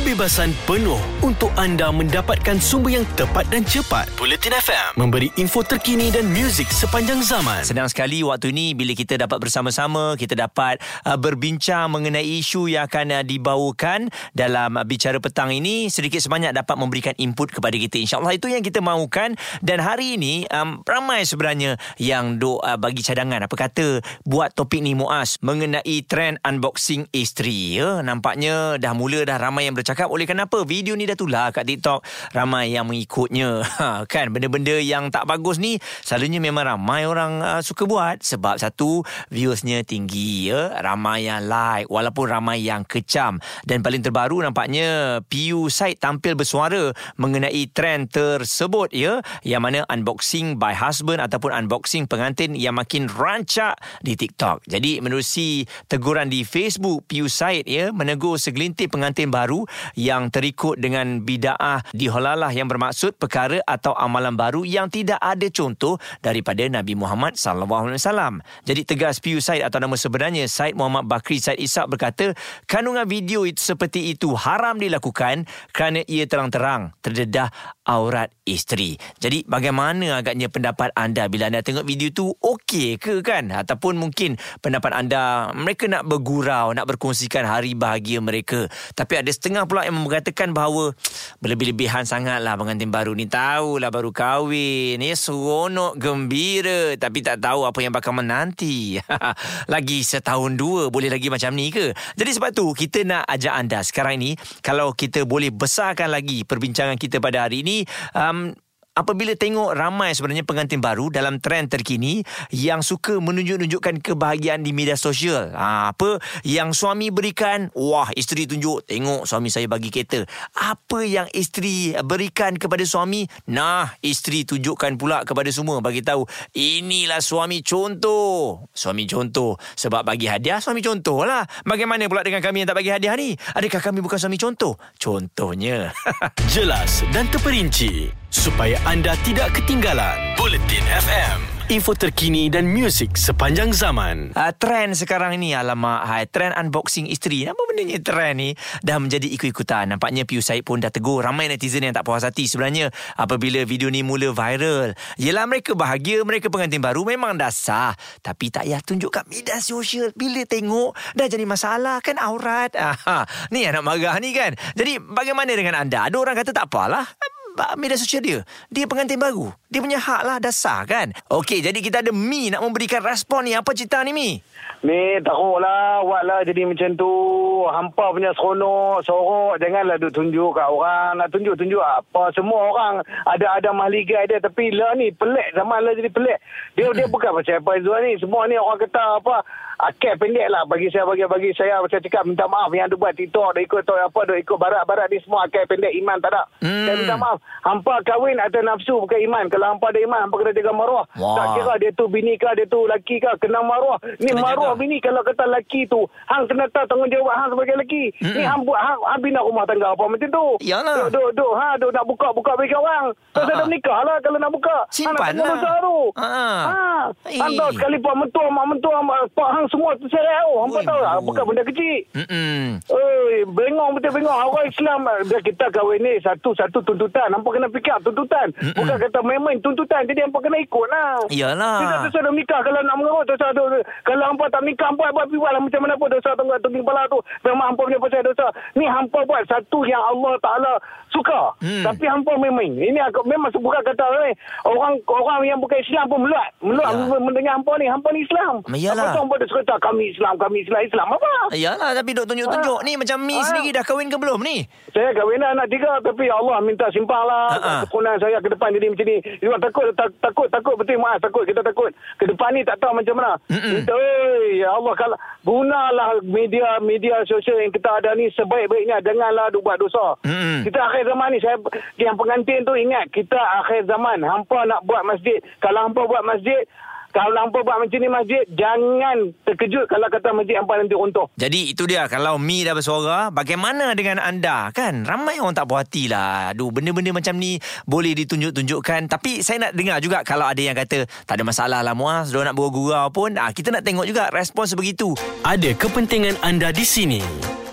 kebebasan penuh untuk anda mendapatkan sumber yang tepat dan cepat. Bulletin FM memberi info terkini dan muzik sepanjang zaman. Senang sekali waktu ini bila kita dapat bersama-sama, kita dapat uh, berbincang mengenai isu yang akan uh, dibawakan dalam uh, bicara petang ini sedikit sebanyak dapat memberikan input kepada kita. InsyaAllah itu yang kita mahukan dan hari ini um, ramai sebenarnya yang duk uh, bagi cadangan apa kata buat topik ni Muaz mengenai trend unboxing isteri ya. Nampaknya dah mula dah ramai yang bercakap oleh kenapa video ni dah tular kat TikTok? Ramai yang mengikutnya. Ha, kan? Benda-benda yang tak bagus ni selalunya memang ramai orang uh, suka buat sebab satu viewsnya tinggi ya. Ramai yang like walaupun ramai yang kecam. Dan paling terbaru nampaknya PU site tampil bersuara mengenai trend tersebut ya. Yang mana unboxing by husband ataupun unboxing pengantin yang makin rancak di TikTok. Jadi menerusi teguran di Facebook PU site ya menegur segelintir pengantin baru yang terikut dengan bida'ah diholalah yang bermaksud perkara atau amalan baru yang tidak ada contoh daripada Nabi Muhammad sallallahu alaihi wasallam. Jadi tegas PU Said atau nama sebenarnya Said Muhammad Bakri Said Ishak berkata, kandungan video itu seperti itu haram dilakukan kerana ia terang-terang terdedah aurat isteri. Jadi bagaimana agaknya pendapat anda bila anda tengok video tu? Okey ke kan? Ataupun mungkin pendapat anda mereka nak bergurau nak berkongsikan hari bahagia mereka. Tapi ada setengah pula yang mengatakan bahawa berlebih-lebihan sangatlah pengantin baru ni. Tahulah baru kahwin. Ni seronok gembira. Tapi tak tahu apa yang bakal menanti. Lagi setahun dua boleh lagi macam ni ke? Jadi sebab tu kita nak ajak anda sekarang ni kalau kita boleh besarkan lagi perbincangan kita pada hari ini um, apabila tengok ramai sebenarnya pengantin baru dalam trend terkini yang suka menunjuk-nunjukkan kebahagiaan di media sosial. Ha, apa yang suami berikan, wah isteri tunjuk, tengok suami saya bagi kereta. Apa yang isteri berikan kepada suami, nah isteri tunjukkan pula kepada semua bagi tahu inilah suami contoh. Suami contoh sebab bagi hadiah suami contoh lah. Bagaimana pula dengan kami yang tak bagi hadiah ni? Adakah kami bukan suami contoh? Contohnya. Jelas dan terperinci supaya anda tidak ketinggalan. Bulletin FM info terkini dan muzik sepanjang zaman. Uh, trend sekarang ni alamak hai trend unboxing isteri. Apa benda ni trend ni dah menjadi ikut-ikutan. Nampaknya Piu Said pun dah tegur ramai netizen yang tak puas hati sebenarnya apabila video ni mula viral. Yelah mereka bahagia, mereka pengantin baru memang dah sah. Tapi tak payah tunjuk kat media sosial. Bila tengok dah jadi masalah kan aurat. Aha, ni anak marah ni kan. Jadi bagaimana dengan anda? Ada orang kata tak apalah media sosial dia. Dia pengantin baru. Dia punya hak lah dasar kan. Okey, jadi kita ada Mi nak memberikan respon ni. Apa cerita ni Mi? Ni teruk lah Buat lah jadi macam tu Hampa punya seronok Sorok Janganlah duk tunjuk kat orang. Nak tunjuk-tunjuk apa Semua orang Ada-ada mahligai dia. Tapi lah ni pelik. Zaman lah jadi pelik. Dia dia bukan macam apa. Izzuan ni Semua ni orang kata apa Akal pendek lah. Bagi saya bagi bagi saya Saya cakap minta maaf. Yang ada buat TikTok Dia ikut apa Dia ikut barat-barat ni semua Akal pendek iman tak ada. Hmm. Saya minta maaf. Hampa kahwin atas nafsu Bukan iman. Kalau hampa ada iman Hampa kena jaga maruah. Wow. Tak kira dia tu bini kah Dia tu laki kah Kena maruah. Ni kena maruah jaga. bini Kalau kata laki tu Hang kena tahu tanggungjawab Hang sebagai laki hmm. Ni hang buat Hang, hang bina rumah tangga apa macam tu Yalah Duk, duk, duk ha, duk nak buka-buka bagi orang uh-huh. ada menikah lah Kalau nak buka Simpan lah Ha, ha. Hang tahu sekali Pak mentua Mak mentua Pak hang semua terserai oh, Hampa tahu lah Bukan benda kecil Mm-mm. Oi, bengong betul bengong. Orang Islam dia kita kahwin ni satu-satu tuntutan. Nampak kena fikir tuntutan. Mm-mm. Bukan kata main-main tuntutan. Jadi hampa kena ikut lah. Iyalah. Kita dosa dah nikah kalau nak mengerut dosa tu. Kalau hampa tak nikah hampa buat piwal lah macam mana pun dosa tunggu tunggu kepala tu. Memang hampa punya pasal dosa. Ni hampa buat satu yang Allah Taala suka. Mm. Tapi hampa main-main. Ini aku memang bukan kata eh, orang orang yang bukan Islam pun meluat. Meluat ya. mendengar hampa ni. Hampa ni Islam. Iyalah. Apa tu hampa dia kata kami Islam, kami Islam. Islam apa? Iyalah tapi duk tunjuk-tunjuk ha. ni macam Mi ha. sendiri dah kahwin ke belum ni? Saya kahwin anak tiga tapi Allah minta simpang lah ha. kekunan saya ke depan jadi macam ni. Dia takut tak, takut takut betul maaf takut kita takut ke depan ni tak tahu macam mana. Mm-mm. Ya Allah kalau gunalah media media sosial yang kita ada ni sebaik-baiknya janganlah buat dosa. Mm-mm. Kita akhir zaman ni saya yang pengantin tu ingat kita akhir zaman hampa nak buat masjid kalau hampa buat masjid kalau hampa buat macam ni masjid, jangan terkejut kalau kata masjid hampa nanti runtuh. Jadi itu dia, kalau Mi dah bersuara, bagaimana dengan anda? Kan ramai orang tak puas hati lah. Aduh, benda-benda macam ni boleh ditunjuk-tunjukkan. Tapi saya nak dengar juga kalau ada yang kata, tak ada masalah lah Muaz, dia nak bergurau pun. Ah, kita nak tengok juga respon sebegitu. Ada kepentingan anda di sini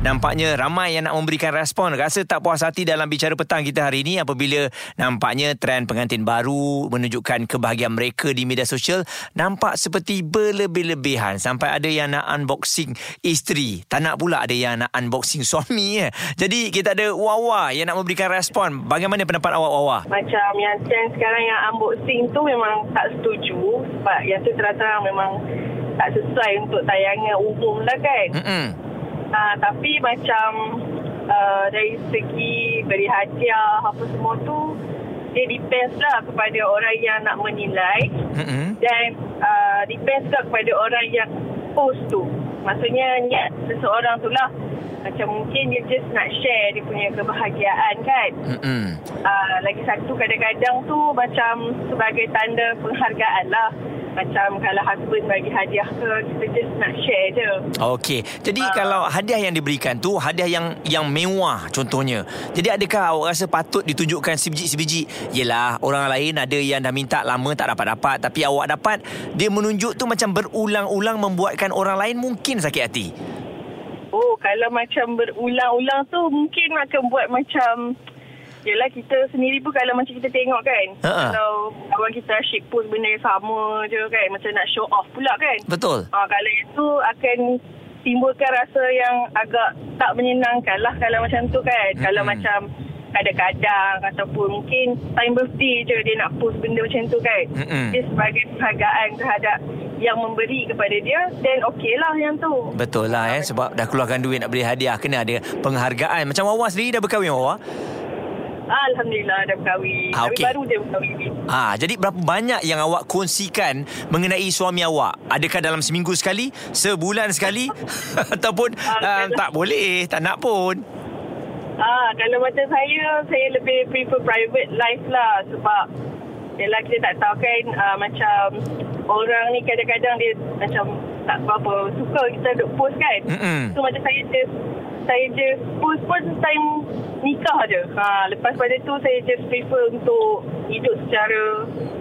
Nampaknya ramai yang nak memberikan respon Rasa tak puas hati dalam bicara petang kita hari ini Apabila nampaknya trend pengantin baru Menunjukkan kebahagiaan mereka di media sosial Nampak seperti berlebih-lebihan Sampai ada yang nak unboxing isteri Tak nak pula ada yang nak unboxing suami ya. Jadi kita ada Wawa yang nak memberikan respon Bagaimana pendapat awak Wawa? Macam yang trend sekarang yang unboxing tu memang tak setuju sebab yang tu terang-terang memang tak sesuai untuk tayangan umum lah kan. Mm-mm. Uh, tapi macam uh, dari segi beri hadiah apa semua tu dia depends lah kepada orang yang nak menilai Mm-mm. dan uh, depends lah kepada orang yang post tu. Maksudnya niat seseorang tu lah. Macam mungkin dia just nak share dia punya kebahagiaan kan. Mm-mm. uh, lagi satu kadang-kadang tu macam sebagai tanda penghargaan lah. Macam kalau husband bagi hadiah ke, kita just nak share je. Okey. Jadi Ah. kalau hadiah yang diberikan tu hadiah yang yang mewah contohnya. Jadi adakah awak rasa patut ditunjukkan sebiji-sebiji? Yelah, orang lain ada yang dah minta lama tak dapat-dapat tapi awak dapat, dia menunjuk tu macam berulang-ulang membuatkan orang lain mungkin sakit hati. Oh, kalau macam berulang-ulang tu mungkin akan buat macam... Yelah kita sendiri pun kalau macam kita tengok kan. Ha-ha. Kalau kawan kita asyik post benda yang sama je kan. Macam nak show off pula kan. Betul. Ah, kalau itu akan timbulkan rasa yang agak tak menyenangkan lah kalau macam tu kan. Mm-hmm. Kalau macam kadang-kadang ataupun mungkin time birthday je dia nak post benda macam tu kan. Mm-mm. Dia sebagai penghargaan terhadap yang memberi kepada dia then okey lah yang tu. Betul lah eh sebab dah keluarkan duit nak beli hadiah kena ada penghargaan. Macam Wawa sendiri dah berkahwin Wawa? Alhamdulillah dah berkahwin. Ah, okey. baru dia berkahwin. Ah, jadi berapa banyak yang awak kongsikan mengenai suami awak? Adakah dalam seminggu sekali, sebulan sekali ataupun Ah, tak boleh, tak nak pun? Ah, kalau macam saya, saya lebih prefer private life lah sebab Yelah kita tak tahu kan uh, macam orang ni kadang-kadang dia macam tak berapa suka kita duk post kan. Mm-mm. So macam saya just saya just post pun time nikah je. Ha, lepas pada tu saya just prefer untuk hidup secara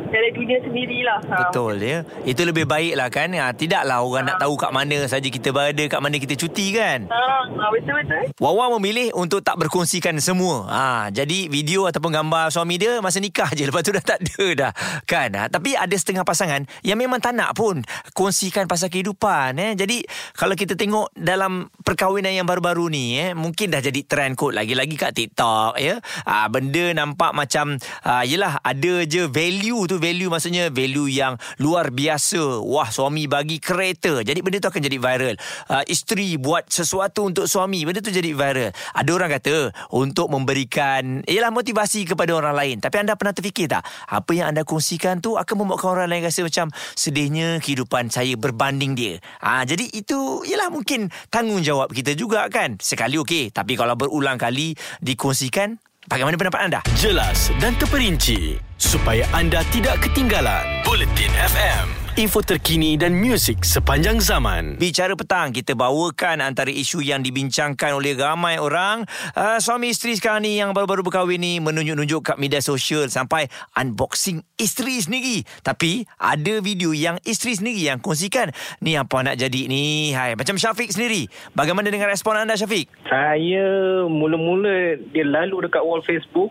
dalam dunia sendirilah. Ha. Betul ya. Itu lebih baik lah kan. Ha, tidaklah orang nak tahu kat mana saja kita berada, kat mana kita cuti kan. Ha, ha betul-betul. Wawa memilih untuk tak berkongsikan semua. Ha, jadi video ataupun gambar suami dia masa nikah je. Lepas tu dah tak ada dah. Kan? Ha, tapi ada setengah pasangan yang memang tak nak pun kongsikan pasal kehidupan. Eh. Jadi kalau kita tengok dalam perkahwinan yang baru-baru ni, eh, mungkin dah jadi trend kot. Lagi-lagi kat TikTok. Ya. Ha, benda nampak macam, ha, yelah ada je value tu. Value maksudnya value yang luar biasa. Wah suami bagi kereta. Jadi benda tu akan jadi viral. Uh, isteri buat sesuatu untuk suami. Benda tu jadi viral. Ada orang kata untuk memberikan ialah motivasi kepada orang lain. Tapi anda pernah terfikir tak? Apa yang anda kongsikan tu akan membuatkan orang lain rasa macam sedihnya kehidupan saya berbanding dia. Ah jadi itu ialah mungkin tanggungjawab kita juga kan. Sekali okey, tapi kalau berulang kali dikongsikan Bagaimana pendapat anda? Jelas dan terperinci supaya anda tidak ketinggalan. Buletin FM, info terkini dan muzik sepanjang zaman. Bicara petang kita bawakan antara isu yang dibincangkan oleh ramai orang. Uh, suami isteri sekarang ni yang baru-baru berkahwin ni menunjuk-nunjuk kat media sosial sampai unboxing isteri sendiri. Tapi ada video yang isteri sendiri yang kongsikan ni apa nak jadi ni? Hai. Macam Syafiq sendiri. Bagaimana dengan respon anda Syafiq? Saya mula-mula dia lalu dekat wall Facebook,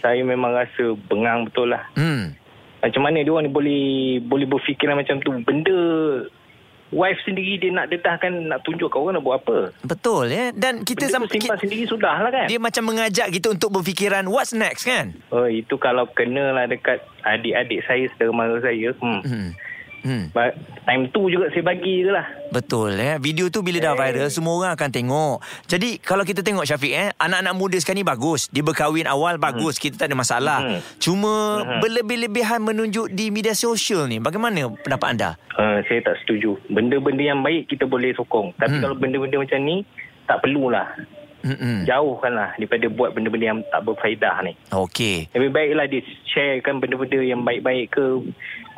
saya memang rasa bengang betul lah. hmm Macam mana dia orang ni boleh boleh berfikiran macam tu. Benda wife sendiri dia nak dedahkan nak tunjuk kat orang nak buat apa. betul ya dan kita Benda sampai simpan sendiri sudah lah kan. dia macam mengajak kita untuk berfikiran what's next kan Oh, itu kalau kena lah dekat adik-adik saya, saudara mara saya. Hmm. hmm hmm But time tu juga saya bagi je lah. Betul eh. Video tu bila dah viral semua orang akan tengok. Jadi kalau kita tengok Syafiq eh, anak-anak muda sekarang ni bagus. Dia berkahwin awal bagus. Kita tak ada masalah. Hmm. Cuma Hmm. berlebih-lebihan menunjuk di media sosial ni. Bagaimana pendapat anda? Uh, saya tak setuju. Benda-benda yang baik kita boleh sokong. Tapi Hmm. kalau benda-benda macam ni, tak perlulah. Hmm. Jauhkanlah daripada buat benda-benda yang tak berfaedah ni. Okey. Lebih baiklah dia sharekan benda-benda yang baik-baik ke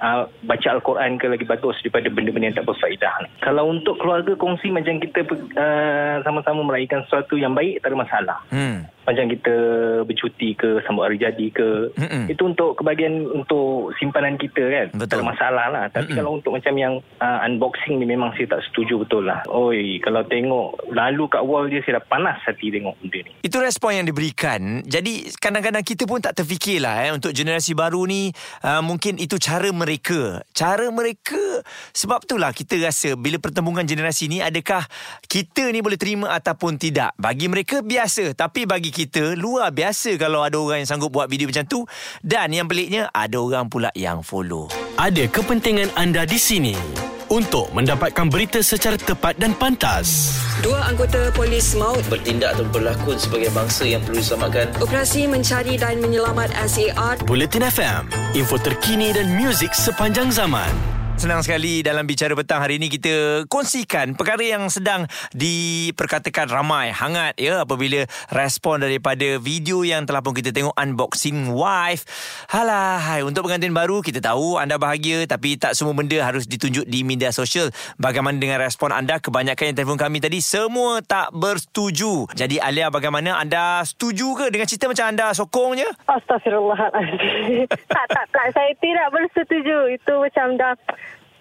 uh, baca Al-Quran ke lagi bagus daripada benda-benda yang tak berfaedah. Kalau untuk keluarga kongsi macam kita uh, sama-sama meraihkan sesuatu yang baik tak ada masalah. Hmm. Macam kita bercuti ke sambut hari jadi ke Mm-mm. itu untuk kebahagiaan untuk simpanan kita kan. Betul. Tak ada masalah lah. Tapi Mm-mm. kalau untuk macam yang uh, unboxing ni memang saya tak setuju betul lah. Oi, kalau tengok lalu kat wall dia saya dah panas hati tengok benda ni. Itu respon yang diberikan. Jadi kadang-kadang kita pun tak terfikirlah eh untuk generasi baru ni uh, mungkin itu cara mereka. Cara mereka sebab itulah kita rasa bila pertembungan generasi ni adakah kita ni boleh terima ataupun tidak. Bagi mereka biasa tapi bagi kita luar biasa kalau ada orang yang sanggup buat video macam tu dan yang peliknya ada orang pula yang follow. Ada kepentingan anda di sini untuk mendapatkan berita secara tepat dan pantas. Dua anggota polis maut bertindak atau berlakon sebagai bangsa yang perlu diselamatkan. operasi mencari dan menyelamat SAR Buletin FM, info terkini dan muzik sepanjang zaman. Senang sekali dalam bicara petang hari ini kita kongsikan perkara yang sedang diperkatakan ramai hangat ya apabila respon daripada video yang telah pun kita tengok unboxing wife. Halah, hai untuk pengantin baru kita tahu anda bahagia tapi tak semua benda harus ditunjuk di media sosial. Bagaimana dengan respon anda? Kebanyakan yang telefon kami tadi semua tak bersetuju. Jadi Alia bagaimana anda setuju ke dengan cerita macam anda sokongnya? Astaghfirullahaladzim. tak, tak, tak. Saya. Itu macam dah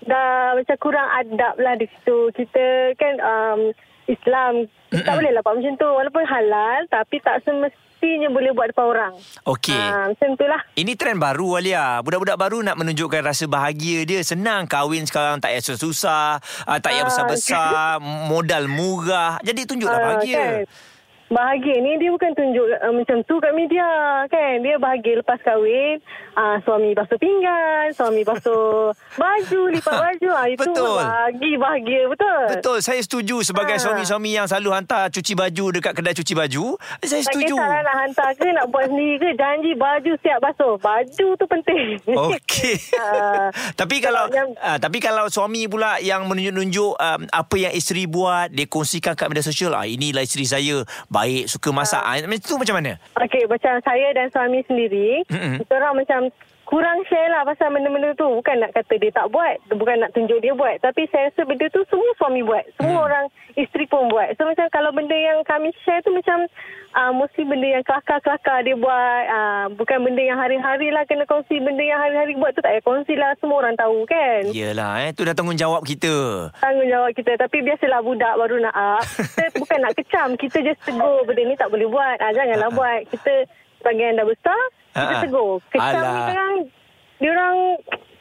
dah macam kurang adab lah di situ. Kita kan um, Islam. Tak boleh lah buat macam tu. Walaupun halal tapi tak semestinya boleh buat depan orang. Okey. Ah, macam tu lah. Ini trend baru Alia. Budak-budak baru nak menunjukkan rasa bahagia dia. Senang kahwin sekarang tak payah susah, uh, tak payah Ah, besar-besar, modal murah. Jadi tunjuklah Ah, bahagia. Kan? Bahagia ni dia bukan tunjuk uh, macam tu kat media kan. Dia bahagia lepas kahwin. Uh, suami basuh pinggan, suami basuh baju, lipat baju. Uh, itu Betul. bagi bahagia betul. Betul, saya setuju sebagai Ah. suami-suami yang selalu hantar cuci baju dekat kedai cuci baju. Saya Tak setuju. kisahlah nak hantar ke nak buat sendiri ke Janji baju siap basuh Baju tu penting Okey. Ah, tapi kalau yang- uh, tapi kalau suami pula yang menunjuk-nunjuk um, apa yang isteri buat, dia kongsikan kat media sosial, ah inilah isteri saya, baik, suka masak. Ah. Macam tu macam mana? Okey macam saya dan suami sendiri Mm-mm. Kita orang macam Kurang share lah pasal benda-benda tu. Bukan nak kata dia tak buat Bukan nak tunjuk dia buat. Tapi saya rasa benda tu Semua suami buat. Semua orang Isteri pun buat. So macam kalau benda yang kami share tu Macam uh, Mostly benda yang kelakar-kelakar dia buat. Uh, Bukan benda yang hari-hari lah Kena kongsi Benda yang hari-hari buat tu. Tak payah kongsi lah. Semua orang tahu kan? Yelah, eh, tu dah tanggungjawab kita. tanggungjawab kita. Tapi biasalah budak baru nak up Kita bukan nak kecam. Kita just tegur Benda ni tak boleh buat. Ah, Janganlah buat. Kita sebagai yang dah besar Kita Ah, ah. tegur Kecam ni Alah. sekarang Diorang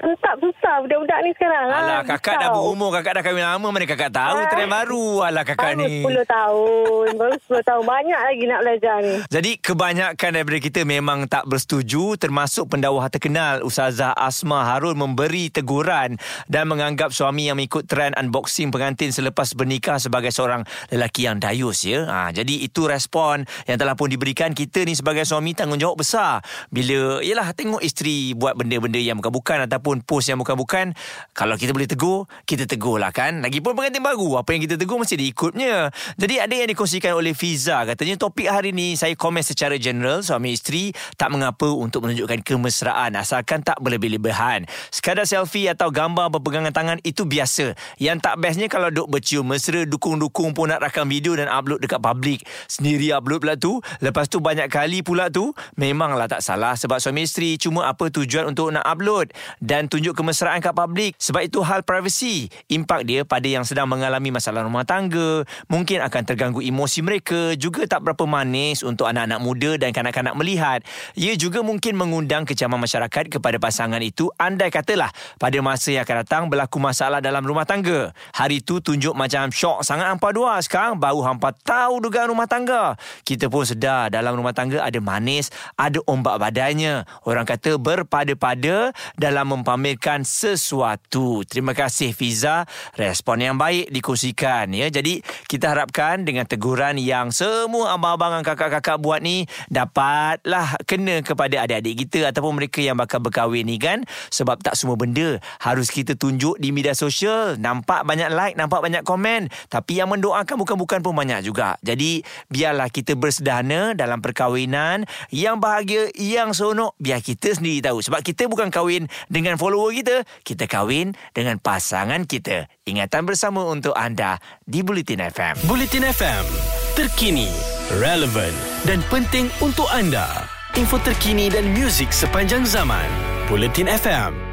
Tetap susah Budak-budak ni sekarang. Alah ah, kakak dah berumur Kakak dah kahwin lama Mana kakak tahu Ah. Trend baru. Alah kakak Baru ni. 10 tahun Baru 10 tahun. Banyak lagi nak belajar ni. Jadi kebanyakan daripada kita memang tak bersetuju termasuk pendawah terkenal Ustazah Asma Harun memberi teguran dan menganggap suami yang mengikut trend unboxing pengantin selepas bernikah sebagai seorang lelaki yang dayus ya. Ha, jadi itu respon yang telah pun diberikan kita ni sebagai suami tanggungjawab besar. Bila yalah tengok isteri buat benda-benda yang bukan-bukan ataupun post yang bukan-bukan kalau kita boleh tegur kita tegur lah kan. Lagipun pengantin baru apa yang kita tegur mesti diikutnya. Jadi ada yang dikongsikan oleh Fiza katanya topik hari ni saya komen secara general suami isteri tak mengapa untuk menunjukkan kemesraan asalkan tak berlebih-lebihan. Sekadar selfie atau gambar berpegangan tangan itu biasa. Yang tak bestnya kalau duk bercium mesra dukung-dukung pun nak rakam video dan upload dekat public. Sendiri upload pula tu. Lepas tu banyak kali pula tu memanglah tak salah sebab suami isteri cuma apa tujuan untuk nak upload dan tunjuk kemesraan kat public. Sebab itu hal privacy. Impak dia pada yang sedang mengalami masalah rumah tangga, mungkin akan terganggu emosi mereka, juga tak berapa manis untuk anak-anak muda dan kanak-kanak melihat. Ia juga mungkin mengundang kecaman masyarakat kepada pasangan itu andai katalah pada masa yang akan datang berlaku masalah dalam rumah tangga. Hari tu tunjuk macam syok sangat hampa dua. Sekarang baru hampa tahu dugaan rumah tangga. Kita pun sedar dalam rumah tangga ada manis, ada ombak badainya. Orang kata berpada-pada dalam mempamerkan sesuatu. Terima kasih Fiza. Respon yang baik dikongsikan ya. Jadi kita harapkan dengan teguran yang semua abang-abang dan kakak-kakak buat ni dapatlah kena kepada adik-adik kita ataupun mereka yang bakal berkahwin ni kan. Sebab tak semua benda harus kita tunjuk di media sosial. Nampak banyak like, nampak banyak komen. Tapi yang mendoakan bukan-bukan pun banyak juga. Jadi biarlah kita bersederhana dalam perkahwinan yang bahagia, yang seronok. Biar kita sendiri tahu. Sebab kita bukan kahwin dengan dengan follower kita, kita kahwin dengan pasangan kita. Ingatan bersama untuk anda di Bulletin FM. Bulletin FM, terkini, relevan dan penting untuk anda. Info terkini dan muzik sepanjang zaman. Bulletin FM.